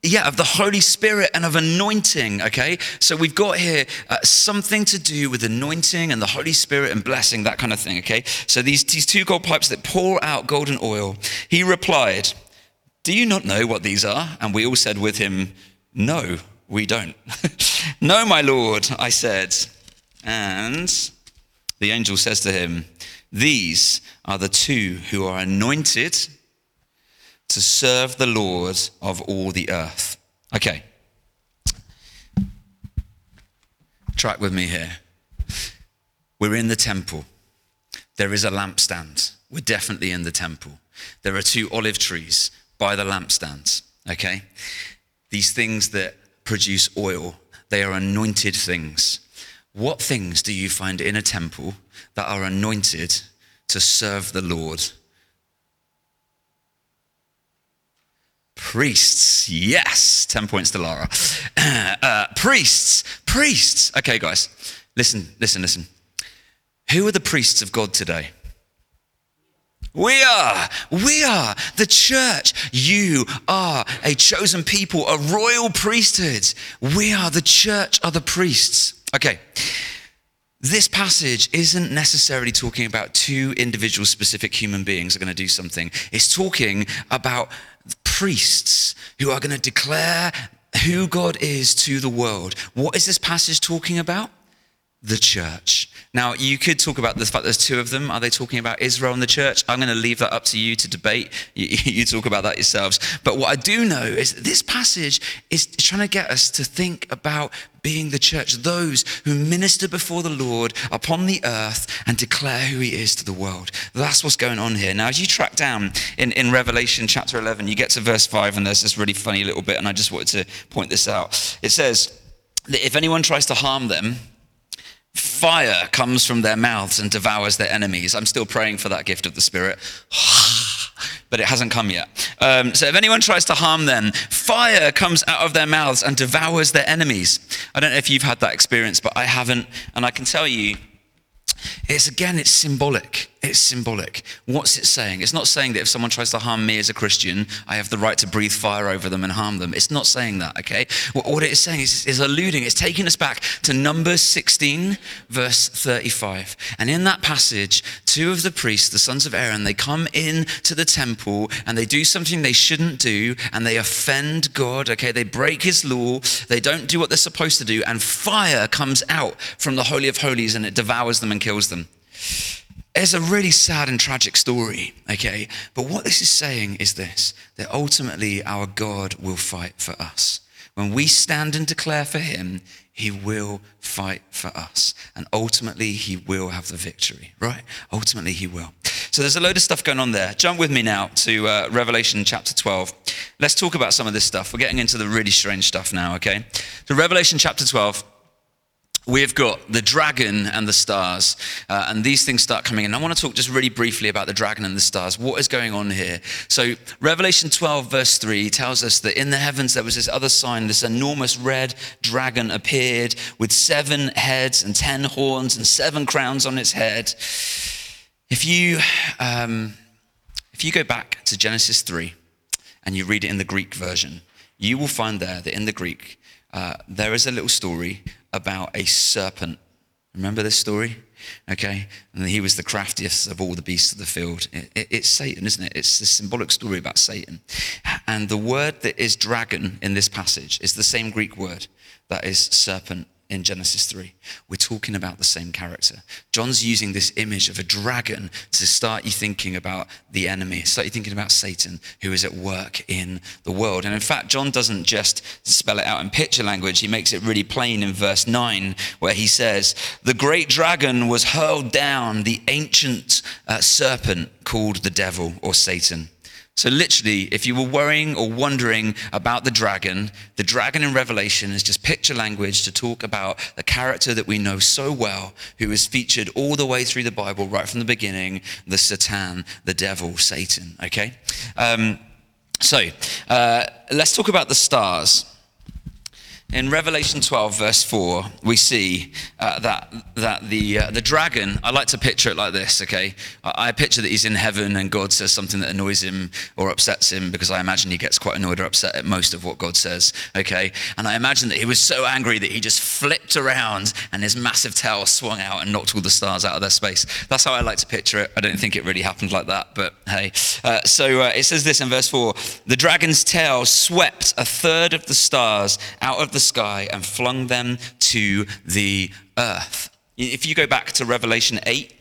Yeah, of the Holy Spirit and of anointing, okay? So we've got here uh, something to do with anointing and the Holy Spirit and blessing, that kind of thing, okay? So these, these two gold pipes that pour out golden oil. He replied, Do you not know what these are? And we all said with him, No, we don't. no, my Lord, I said. And the angel says to him, These are the two who are anointed to serve the Lord of all the earth. Okay. Track with me here. We're in the temple. There is a lampstand. We're definitely in the temple. There are two olive trees by the lampstands. Okay? These things that produce oil, they are anointed things. What things do you find in a temple that are anointed to serve the Lord Priests, yes. 10 points to Lara. Uh, priests, priests. Okay, guys, listen, listen, listen. Who are the priests of God today? We are, we are the church. You are a chosen people, a royal priesthood. We are the church are the priests. Okay. This passage isn't necessarily talking about two individual specific human beings are going to do something. It's talking about priests who are going to declare who God is to the world. What is this passage talking about? The church. Now, you could talk about the fact there's two of them. Are they talking about Israel and the church? I'm going to leave that up to you to debate. You, you, talk about that yourselves. But what I do know is this passage is trying to get us to think about being the church, those who minister before the Lord upon the earth and declare who he is to the world. That's what's going on here. Now, as you track down in, in Revelation chapter 11, you get to verse 5, and there's this really funny little bit, and I just wanted to point this out. It says that if anyone tries to harm them, fire comes from their mouths and devours their enemies. I'm still praying for that gift of the Spirit. but it hasn't come yet. Um, so if anyone tries to harm them, fire comes out of their mouths and devours their enemies. I don't know if you've had that experience, but I haven't. And I can tell you, it's again, it's symbolic. It's symbolic. What's it saying? It's not saying that if someone tries to harm me as a Christian, I have the right to breathe fire over them and harm them. It's not saying that, okay? What it is saying is, is alluding, it's taking us back to Numbers 16, verse 35. And in that passage, two of the priests, the sons of Aaron, they come in to the temple and they do something they shouldn't do and they offend God, okay? They break his law, they don't do what they're supposed to do, and fire comes out from the Holy of Holies and it devours them and kills them. It's a really sad and tragic story, okay? But what this is saying is this that ultimately our God will fight for us. When we stand and declare for him, he will fight for us. And ultimately, he will have the victory, right? Ultimately, he will. So there's a load of stuff going on there. Jump with me now to uh, Revelation chapter 12. Let's talk about some of this stuff. We're getting into the really strange stuff now, okay? So, Revelation chapter 12 we've got the dragon and the stars, uh, and these things start coming in. I want to talk just really briefly about the dragon and the stars. What is going on here? So, Revelation 12, verse 3 tells us that in the heavens there was this other sign, this enormous red dragon appeared with seven heads and ten horns and seven crowns on its head. If you, um, if you go back to Genesis 3 and you read it in the Greek version, you will find there that in the Greek, uh, there is a little story about a serpent. Remember this story? Okay? And he was the craftiest of all the beasts of the field. It, it, it's Satan, isn't it? It's the symbolic story about Satan. And the word that is dragon in this passage is the same Greek word that is serpent in Genesis 3. We're talking about the same character. John's using this image of a dragon to start you thinking about the enemy, start you thinking about Satan who is at work in the world. And in fact, John doesn't just spell it out in picture language, he makes it really plain in verse 9, where he says, The great dragon was hurled down, the ancient uh, serpent called the devil or Satan so, literally, if you were worrying or wondering about the dragon, the dragon in Revelation is just picture language to talk about the character that we know so well, who is featured all the way through the Bible, right from the beginning the Satan, the devil, Satan. Okay? Um, so, uh, let's talk about the stars. In Revelation 12, verse 4, we see uh, that, that the, uh, the dragon, I like to picture it like this, okay? I, I, picture that he's in heaven and God says something that annoys him or upsets him because I imagine he gets quite annoyed or upset at most of what God says, okay? And I imagine that he was so angry that he just flipped around and his massive tail swung out and knocked all the stars out of their space. That's how I like to picture it. I don't think it really happened like that, but hey. Uh, so uh, it says this in verse 4 The dragon's tail swept a third of the stars out of the sky and flung them to the earth. If you go back to Revelation 8,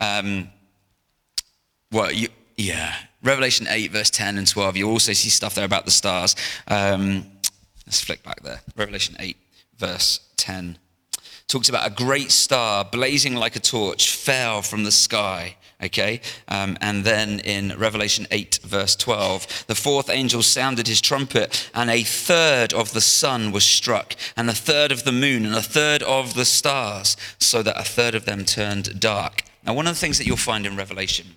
um, well, you, yeah, Revelation 8, verse 10 and 12, you also see stuff there about the stars. Um, let's flick back there. Revelation 8, verse 10 talks about a great star blazing like a torch fell from the sky Okay? Um, and then in Revelation 8, verse 12, the fourth angel sounded his trumpet, and a third of the sun was struck, and a third of the moon, and a third of the stars, so that a third of them turned dark. Now, one of the things that you'll find in Revelation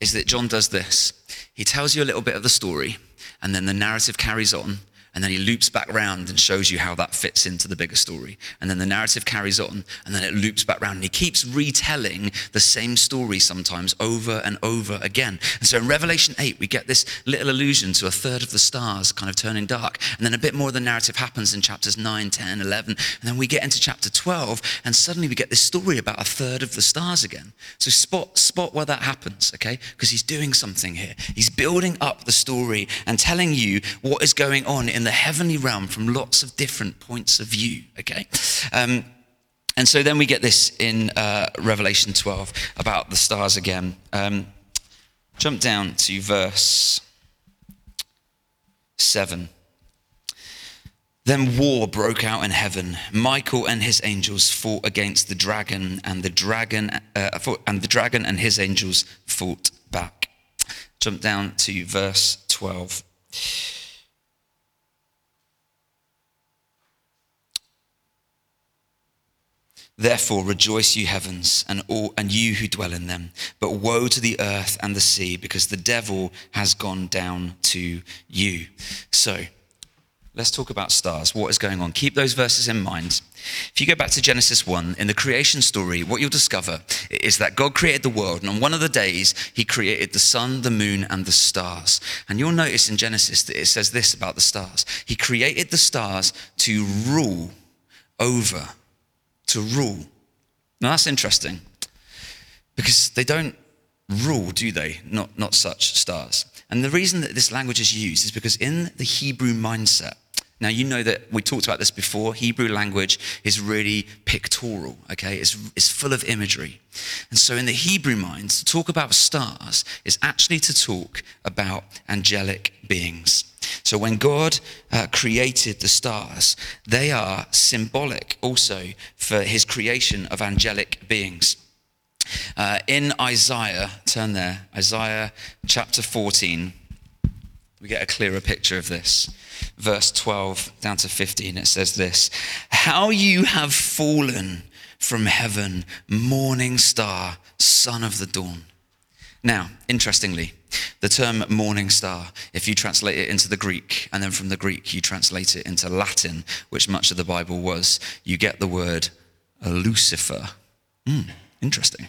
is that John does this. He tells you a little bit of the story, and then the narrative carries on, and then he loops back around and shows you how that fits into the bigger story. And then the narrative carries on, and then it loops back around. And he keeps retelling the same story sometimes over and over again. And so in Revelation 8, we get this little allusion to a third of the stars kind of turning dark. And then a bit more of the narrative happens in chapters 9, 10, 11. And then we get into chapter 12, and suddenly we get this story about a third of the stars again. So spot, spot where that happens, okay? Because he's doing something here. He's building up the story and telling you what is going on in in the heavenly realm from lots of different points of view, okay? Um, and so then we get this in uh, Revelation 12 about the stars again. Um, jump down to verse 7. Then war broke out in heaven. Michael and his angels fought against the dragon, and the dragon uh, and the dragon and his angels fought back. Jump down to verse 12. Therefore rejoice, you heavens, and all and you who dwell in them. But woe to the earth and the sea, because the devil has gone down to you. So Let's talk about stars. What is going on? Keep those verses in mind. If you go back to Genesis 1, in the creation story, what you'll discover is that God created the world, and on one of the days, He created the sun, the moon, and the stars. And you'll notice in Genesis that it says this about the stars He created the stars to rule over, to rule. Now that's interesting because they don't rule, do they? Not, not such stars. And the reason that this language is used is because in the Hebrew mindset, now, you know that we talked about this before. Hebrew language is really pictorial, okay? It's, it's full of imagery. And so, in the Hebrew mind, to talk about stars is actually to talk about angelic beings. So, when God uh, created the stars, they are symbolic also for his creation of angelic beings. Uh, in Isaiah, turn there, Isaiah chapter 14, we get a clearer picture of this verse 12 down to 15, it says this How you have fallen from heaven, morning star, son of the dawn. Now, interestingly, the term morning star, if you translate it into the Greek, and then from the Greek you translate it into Latin, which much of the Bible was, you get the word Lucifer. Mm, interesting.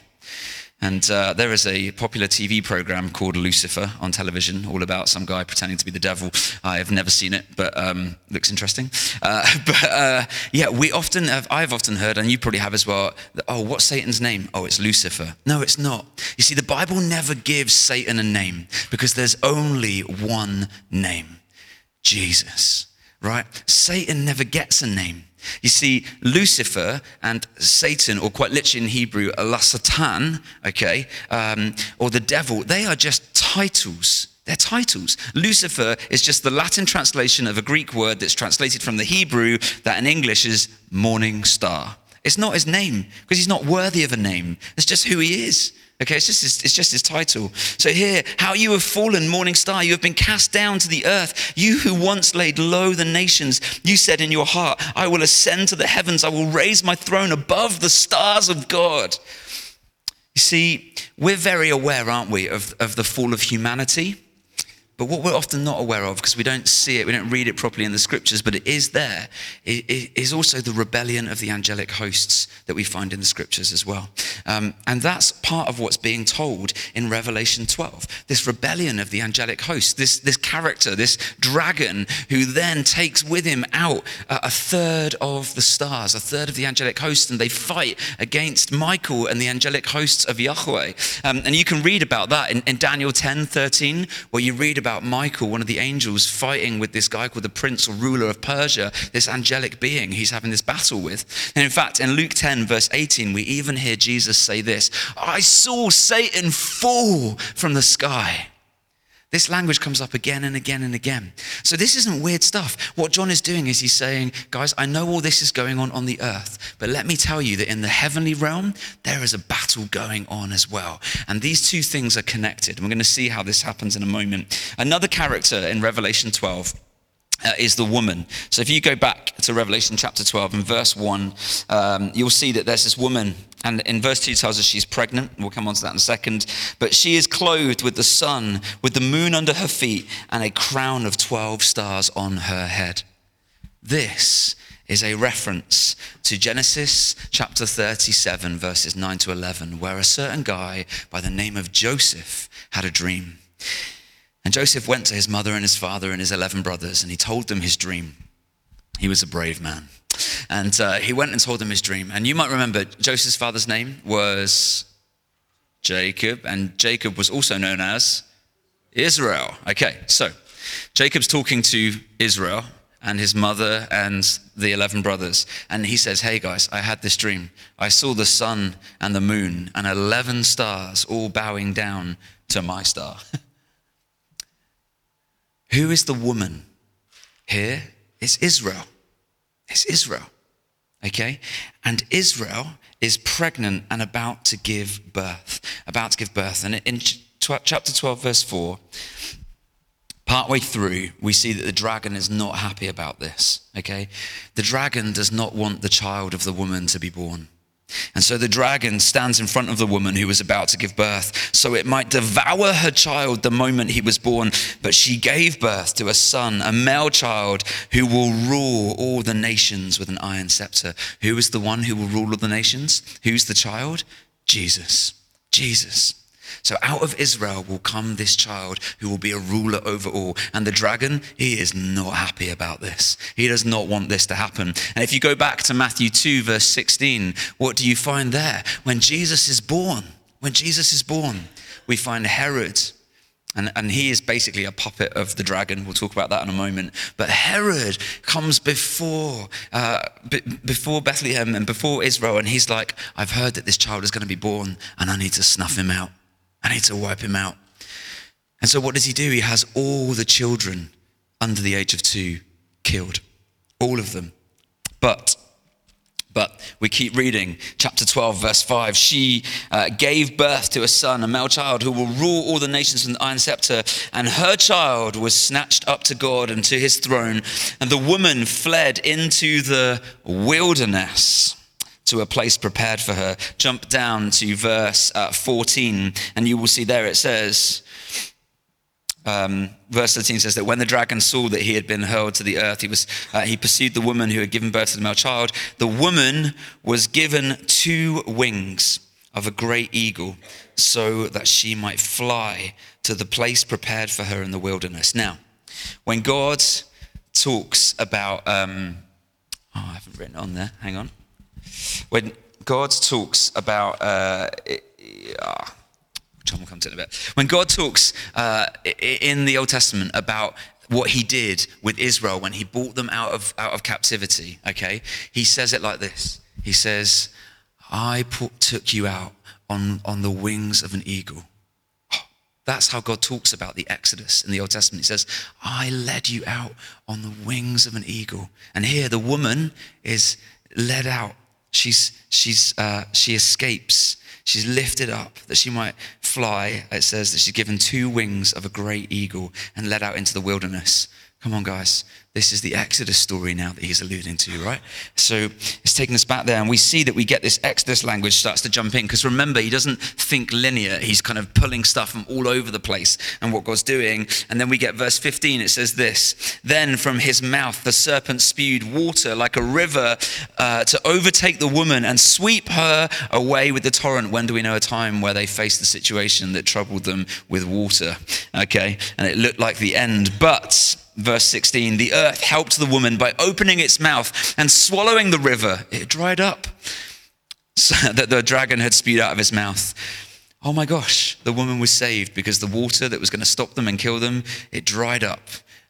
And uh, there is a popular TV program called Lucifer on television, all about some guy pretending to be the devil. I have never seen it, but um, looks interesting. Uh, but uh, yeah, we often have, I've often heard, and you probably have as well, that, oh, what's Satan's name? Oh, it's Lucifer. No, it's not. You see, the Bible never gives Satan a name because there's only one name Jesus, right? Satan never gets a name. You see, Lucifer and Satan, or quite literally in Hebrew, Allah Satan, okay, um, or the devil, they are just titles. They're titles. Lucifer is just the Latin translation of a Greek word that's translated from the Hebrew that in English is morning star. It's not his name because he's not worthy of a name. It's just who he is. Okay, it's just, his, it's just his title. So here, how you have fallen, morning star, you have been cast down to the earth. You who once laid low the nations, you said in your heart, I will ascend to the heavens, I will raise my throne above the stars of God. You see, we're very aware, aren't we, of, of the fall of humanity. But what we're often not aware of, because we don't see it, we don't read it properly in the scriptures, but it is there, is also the rebellion of the angelic hosts that we find in the scriptures as well. Um, and that's part of what's being told in Revelation 12. This rebellion of the angelic hosts, this, this character, this dragon, who then takes with him out a third of the stars, a third of the angelic hosts, and they fight against Michael and the angelic hosts of Yahweh. Um, and you can read about that in, in Daniel 10 13, where you read about Michael, one of the angels, fighting with this guy called the prince or ruler of Persia, this angelic being he's having this battle with. And in fact, in Luke 10, verse 18, we even hear Jesus say this I saw Satan fall from the sky. This language comes up again and again and again. So, this isn't weird stuff. What John is doing is he's saying, guys, I know all this is going on on the earth, but let me tell you that in the heavenly realm, there is a battle going on as well. And these two things are connected. We're going to see how this happens in a moment. Another character in Revelation 12 uh, is the woman. So if you go back to Revelation chapter 12 and verse 1, um, you'll see that there's this woman, and in verse 2 tells us she's pregnant. We'll come on to that in a second. But she is clothed with the sun, with the moon under her feet, and a crown of 12 stars on her head. This is a reference to Genesis chapter 37, verses 9 to 11, where a certain guy by the name of Joseph had a dream. And Joseph went to his mother and his father and his 11 brothers, and he told them his dream. He was a brave man. And uh, he went and told them his dream. And you might remember Joseph's father's name was Jacob, and Jacob was also known as Israel. Okay, so Jacob's talking to Israel, and his mother and the 11 brothers. And he says, Hey guys, I had this dream. I saw the sun and the moon and 11 stars all bowing down to my star. Who is the woman here? It's Israel. It's Israel. Okay? And Israel is pregnant and about to give birth. About to give birth. And in chapter 12, verse 4, Partway through, we see that the dragon is not happy about this, okay? The dragon does not want the child of the woman to be born. And so the dragon stands in front of the woman who was about to give birth, so it might devour her child the moment he was born. But she gave birth to a son, a male child, who will rule all the nations with an iron scepter. Who is the one who will rule all the nations? Who's the child? Jesus. Jesus. So out of Israel will come this child who will be a ruler over all. And the dragon, he is not happy about this. He does not want this to happen. And if you go back to Matthew 2, verse 16, what do you find there? When Jesus is born, when Jesus is born, we find Herod. And, and he is basically a puppet of the dragon. We'll talk about that in a moment. But Herod comes before, uh, b- before Bethlehem and before Israel, and he's like, I've heard that this child is going to be born, and I need to snuff him out. I need to wipe him out. And so, what does he do? He has all the children under the age of two killed, all of them. But but we keep reading, chapter 12, verse 5. She uh, gave birth to a son, a male child, who will rule all the nations with an iron scepter. And her child was snatched up to God and to his throne. And the woman fled into the wilderness to a place prepared for her. Jump down to verse uh, 14, and you will see there it says, um, verse 13 says that when the dragon saw that he had been hurled to the earth, he, was, uh, he pursued the woman who had given birth to the male child. The woman was given two wings of a great eagle so that she might fly to the place prepared for her in the wilderness. Now, when God talks about, um, oh, I haven't written on there, hang on. When God talks about, uh, John will come to it in a bit. When God talks uh, in the Old Testament about what he did with Israel when he brought them out of, out of captivity, okay, he says it like this He says, I put, took you out on, on the wings of an eagle. That's how God talks about the Exodus in the Old Testament. He says, I led you out on the wings of an eagle. And here the woman is led out She's, she's, uh, she escapes. She's lifted up that she might fly. It says that she's given two wings of a great eagle and led out into the wilderness. Come on, guys. This is the Exodus story now that he's alluding to, right? So it's taking us back there, and we see that we get this Exodus language starts to jump in. Because remember, he doesn't think linear, he's kind of pulling stuff from all over the place and what God's doing. And then we get verse 15, it says this Then from his mouth the serpent spewed water like a river uh, to overtake the woman and sweep her away with the torrent. When do we know a time where they faced the situation that troubled them with water? Okay, and it looked like the end. But verse 16 the earth helped the woman by opening its mouth and swallowing the river. It dried up so that the dragon had spewed out of his mouth. Oh my gosh the woman was saved because the water that was going to stop them and kill them it dried up.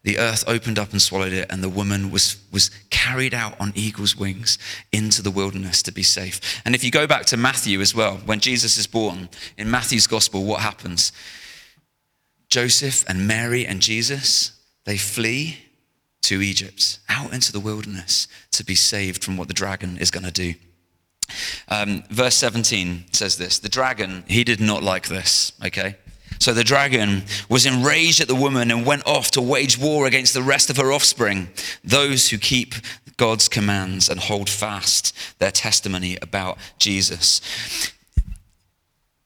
The earth opened up and swallowed it and the woman was, was carried out on eagle's wings into the wilderness to be safe. And if you go back to matthew as well when jesus is born in matthew's gospel what happens? Joseph and mary and jesus they flee to Egypt, out into the wilderness to be saved from what the dragon is going to do. Um, verse 17 says this The dragon, he did not like this, okay? So the dragon was enraged at the woman and went off to wage war against the rest of her offspring, those who keep God's commands and hold fast their testimony about Jesus.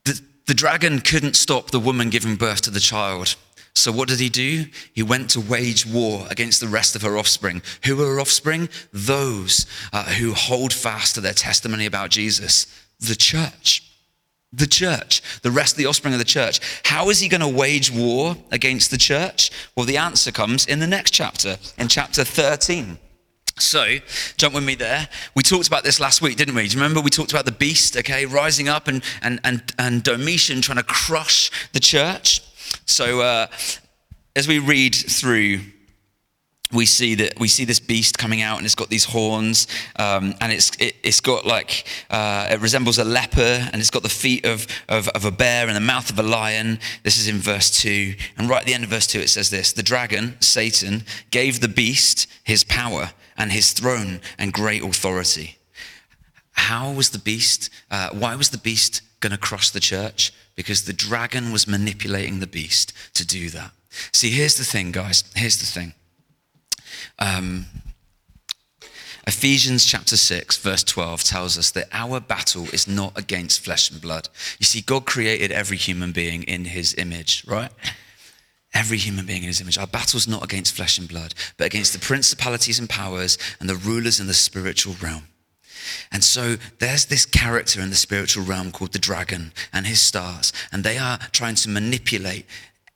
The, the dragon couldn't stop the woman giving birth to the child. So, what did he do? He went to wage war against the rest of her offspring. Who are her offspring? Those uh, who hold fast to their testimony about Jesus, the church. The church, the rest of the offspring of the church. How is he going to wage war against the church? Well, the answer comes in the next chapter, in chapter 13. So, jump with me there. We talked about this last week, didn't we? Do you remember we talked about the beast, okay, rising up and, and, and, and Domitian trying to crush the church? So, uh, as we read through we see that we see this beast coming out and it's got these horns um, and it's it, has got like uh, it resembles a leper and it's got the feet of, of, of a bear and the mouth of a lion. This is in verse 2 and right at the end of verse 2 it says this the dragon satan gave the beast his power and his throne and great authority. How was the beast uh, why was the beast going to crush the church because the dragon was manipulating the beast to do that see here's the thing guys here's the thing um, Ephesians chapter 6, verse 12 tells us that our battle is not against flesh and blood. You see, God created every human being in his image, right? Every human being in his image. Our battle is not against flesh and blood, but against the principalities and powers and the rulers in the spiritual realm. And so there's this character in the spiritual realm called the dragon and his stars, and they are trying to manipulate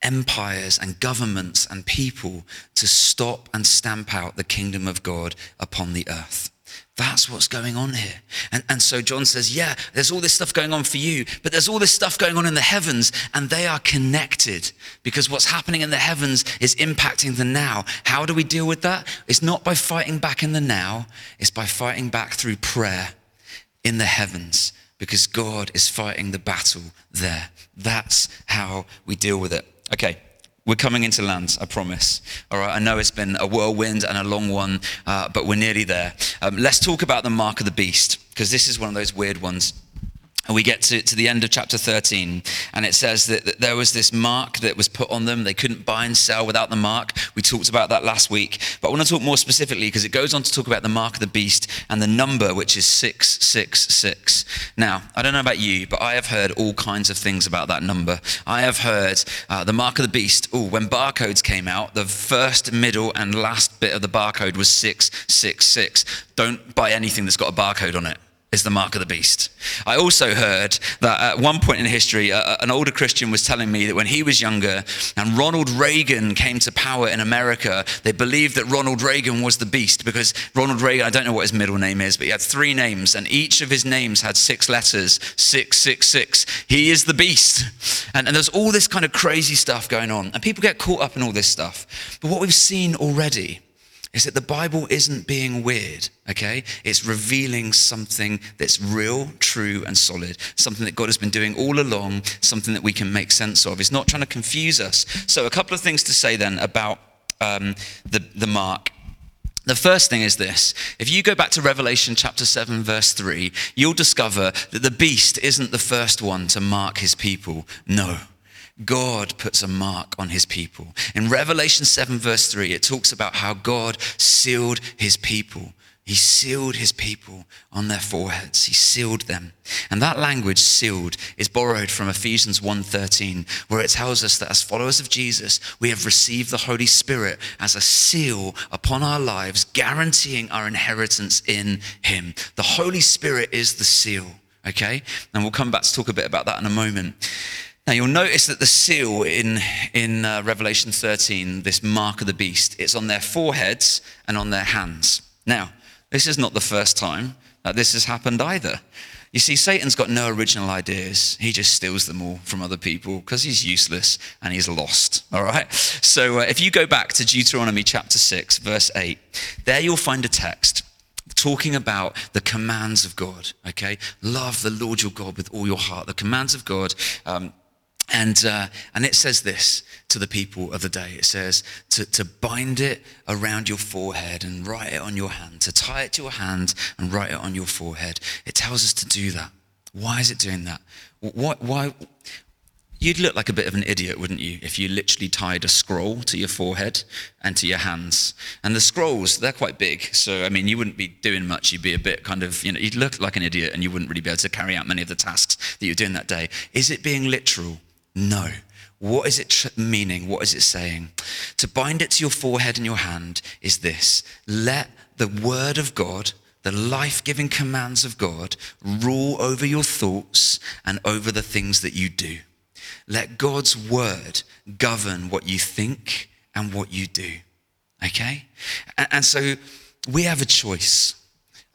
empires and governments and people to stop and stamp out the kingdom of God upon the earth. That's what's going on here. And, and so John says, Yeah, there's all this stuff going on for you, but there's all this stuff going on in the heavens, and they are connected because what's happening in the heavens is impacting the now. How do we deal with that? It's not by fighting back in the now, it's by fighting back through prayer in the heavens because God is fighting the battle there. That's how we deal with it. Okay, we're coming into land, I promise. All right, I know it's been a whirlwind and a long one, uh, but we're nearly there. Um, let's talk about the mark of the beast, because this is one of those weird ones. And we get to, to the end of chapter 13, and it says that, that, there was this mark that was put on them. They couldn't buy and sell without the mark. We talked about that last week. But I want to talk more specifically because it goes on to talk about the mark of the beast and the number, which is 666. Now, I don't know about you, but I have heard all kinds of things about that number. I have heard uh, the mark of the beast. Oh, when barcodes came out, the first, middle, and last bit of the barcode was 666. Don't buy anything that's got a barcode on it is the mark of the beast. I also heard that at one point in history, uh, an older Christian was telling me that when he was younger and Ronald Reagan came to power in America, they believed that Ronald Reagan was the beast because Ronald Reagan, I don't know what his middle name is, but he had three names and each of his names had six letters 666. He is the beast. And, and there's all this kind of crazy stuff going on. And people get caught up in all this stuff. But what we've seen already is that the Bible isn't being weird, okay? It's revealing something that's real, true, and solid, something that God has been doing all along, something that we can make sense of. It's not trying to confuse us. So, a couple of things to say then about um, the, the mark. The first thing is this if you go back to Revelation chapter 7, verse 3, you'll discover that the beast isn't the first one to mark his people. No. God puts a mark on his people. In Revelation 7, verse 3, it talks about how God sealed his people. He sealed his people on their foreheads. He sealed them. And that language sealed is borrowed from Ephesians 1:13 where it tells us that as followers of Jesus we have received the Holy Spirit as a seal upon our lives guaranteeing our inheritance in him. The Holy Spirit is the seal, okay? And we'll come back to talk a bit about that in a moment. Now you'll notice that the seal in, in uh, Revelation 13, this mark of the beast, it's on their foreheads and on their hands. Now, this is not the first time that this has happened either. You see, Satan's got no original ideas. He just steals them all from other people because he's useless and he's lost. All right? So uh, if you go back to Deuteronomy chapter 6, verse 8, there you'll find a text talking about the commands of God. Okay? Love the Lord your God with all your heart. The commands of God. Um, and, uh, and it says this to the people of the day it says to, to bind it around your forehead and write it on your hand, to tie it to your hand and write it on your forehead. It tells us to do that. Why is it doing that? Why, why? You'd look like a bit of an idiot, wouldn't you, if you literally tied a scroll to your forehead and to your hands. And the scrolls, they're quite big. So, I mean, you wouldn't be doing much. You'd be a bit kind of, you know, you'd look like an idiot and you wouldn't really be able to carry out many of the tasks that you're doing that day. Is it being literal? No. What is it tr- meaning? What is it saying? To bind it to your forehead and your hand is this let the word of God, the life giving commands of God, rule over your thoughts and over the things that you do. Let God's word govern what you think and what you do. Okay? And, and so we have a choice.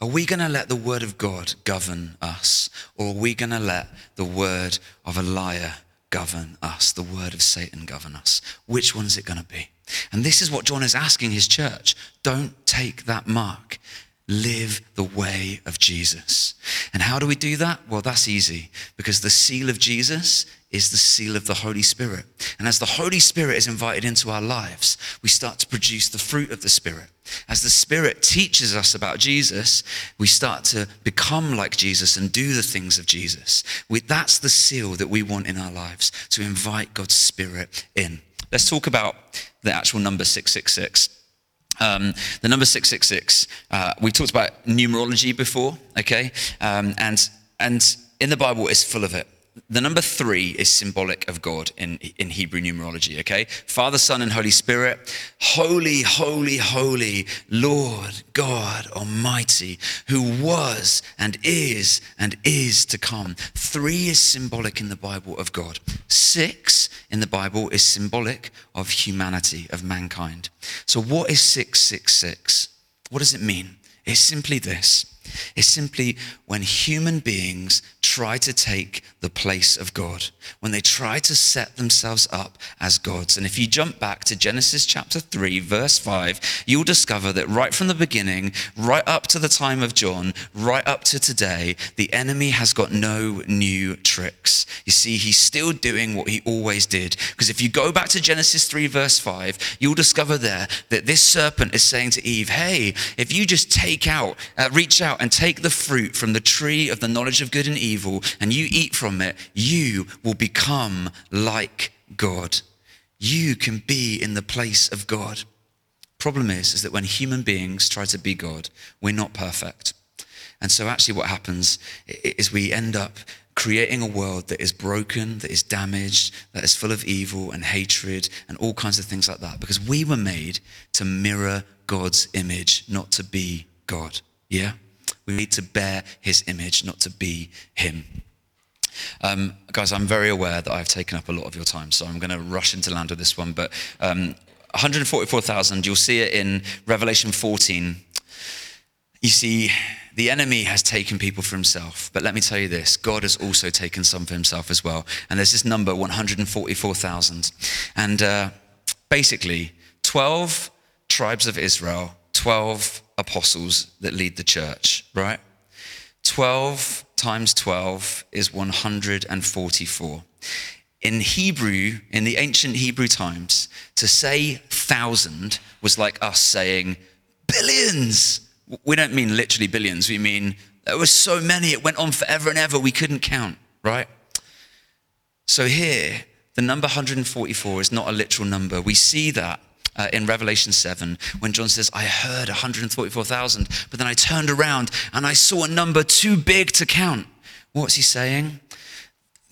Are we going to let the word of God govern us, or are we going to let the word of a liar govern us? The word of Satan govern us? Which one is it going to be? And this is what John is asking his church. Don't take that mark. Live the way of Jesus. And how do we do that? Well, that's easy because the seal of Jesus is the seal of the Holy Spirit. And as the Holy Spirit is invited into our lives, we start to produce the fruit of the Spirit. As the Spirit teaches us about Jesus, we start to become like Jesus and do the things of Jesus. We, that's the seal that we want in our lives to invite God's Spirit in. Let's talk about the actual number 666. Um, the number 666, uh, we talked about numerology before, okay? Um, and, and in the Bible, it's full of it the number three is symbolic of God in, in Hebrew numerology, okay? Father, Son, and Holy Spirit. Holy, holy, holy, Lord God Almighty, who was and is and is to come. Three is symbolic in the Bible of God. Six in the Bible is symbolic of humanity, of mankind. So, what is 666? What does it mean? It's simply this It's simply when human beings try to take the place of God, when they try to set themselves up as gods. And if you jump back to Genesis chapter 3, verse 5, you'll discover that right from the beginning, right up to the time of John, right up to today, the enemy has got no new tricks. You see, he's still doing what he always did. Because if you go back to Genesis 3, verse 5, you'll discover there that this serpent is saying to Eve, Hey, if you just take out, uh, reach out, and take the fruit from the tree of the knowledge of good and evil, and you eat from it, you will become like God. You can be in the place of God. Problem is, is that when human beings try to be God, we're not perfect. And so actually what happens is we end up creating a world that is broken, that is damaged, that is full of evil and hatred and all kinds of things like that. Because we were made to mirror God's image, not to be God. Yeah? We need to bear his image, not to be him. Um, guys, I'm very aware that I've taken up a lot of your time, so I'm going to rush into land with this one. But um, 144,000, you'll see it in Revelation 14. You see, the enemy has taken people for himself. But let me tell you this God has also taken some for himself as well. And there's this number, 144,000. And uh, basically, 12 tribes of Israel, 12 apostles that lead the church, right? 12 times 12 is 144. In Hebrew, in the ancient Hebrew times, to say thousand was like us saying billions. We don't mean literally billions, we mean there were so many, it went on forever and ever, we couldn't count, right? So here, the number 144 is not a literal number. We see that uh, in Revelation 7 when John says, I heard 144,000, but then I turned around and I saw a number too big to count. What's he saying?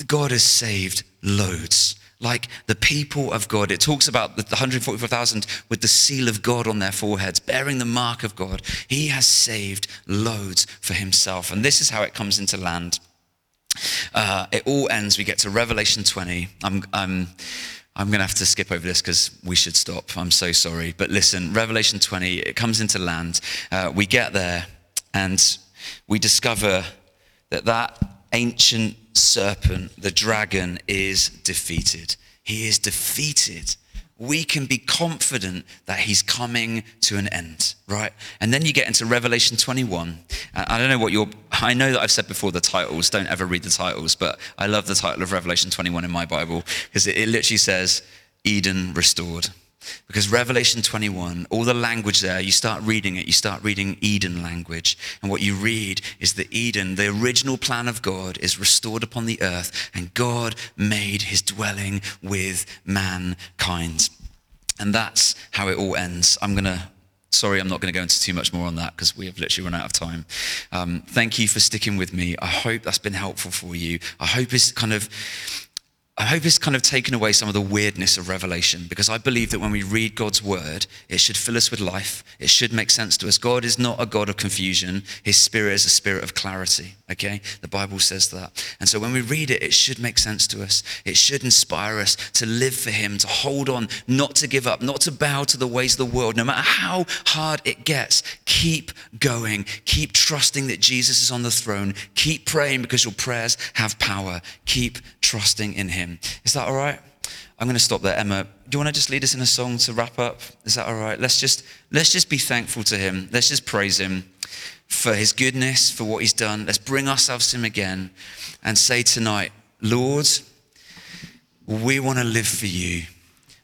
God has saved loads. Like the people of God. It talks about the 144,000 with the seal of God on their foreheads, bearing the mark of God. He has saved loads for himself. And this is how it comes into land. Uh, it all ends, we get to Revelation 20. I'm, I'm I'm going to have to skip over this because we should stop. I'm so sorry. But listen, Revelation 20, it comes into land. Uh, we get there and we discover that that ancient serpent, the dragon, is defeated. He is defeated we can be confident that he's coming to an end, right? And then you get into Revelation 21. Uh, I don't know what your, I know that I've said before the titles, don't ever read the titles, but I love the title of Revelation 21 in my Bible because it, it literally says Eden restored. Because Revelation 21, all the language there, you start reading it, you start reading Eden language. And what you read is that Eden, the original plan of God, is restored upon the earth, and God made his dwelling with mankind. And that's how it all ends. I'm going to sorry, I'm not going to go into too much more on that because we have literally run out of time. Um, thank you for sticking with me. I hope that's been helpful for you. I hope it's kind of I hope it's kind of taken away some of the weirdness of Revelation because I believe that when we read God's word, it should fill us with life. It should make sense to us. God is not a God of confusion. His spirit is a spirit of clarity. Okay? The Bible says that. And so when we read it, it should make sense to us. It should inspire us to live for Him, to hold on, not to give up, not to bow to the ways of the world. No matter how hard it gets, keep going. Keep trusting that Jesus is on the throne. Keep praying because your prayers have power. Keep trusting in Him him. Is that all right? I'm going to stop there. Emma, do you want to just lead us in a song to wrap up? Is that all right? Let's just, let's just be thankful to him. Let's just praise him for his goodness, for what he's done. Let's bring ourselves to him again and say tonight, Lord, we want to live for you.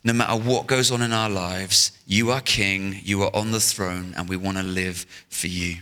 No matter what goes on in our lives, you are king, you are on the throne, and we want to live for you.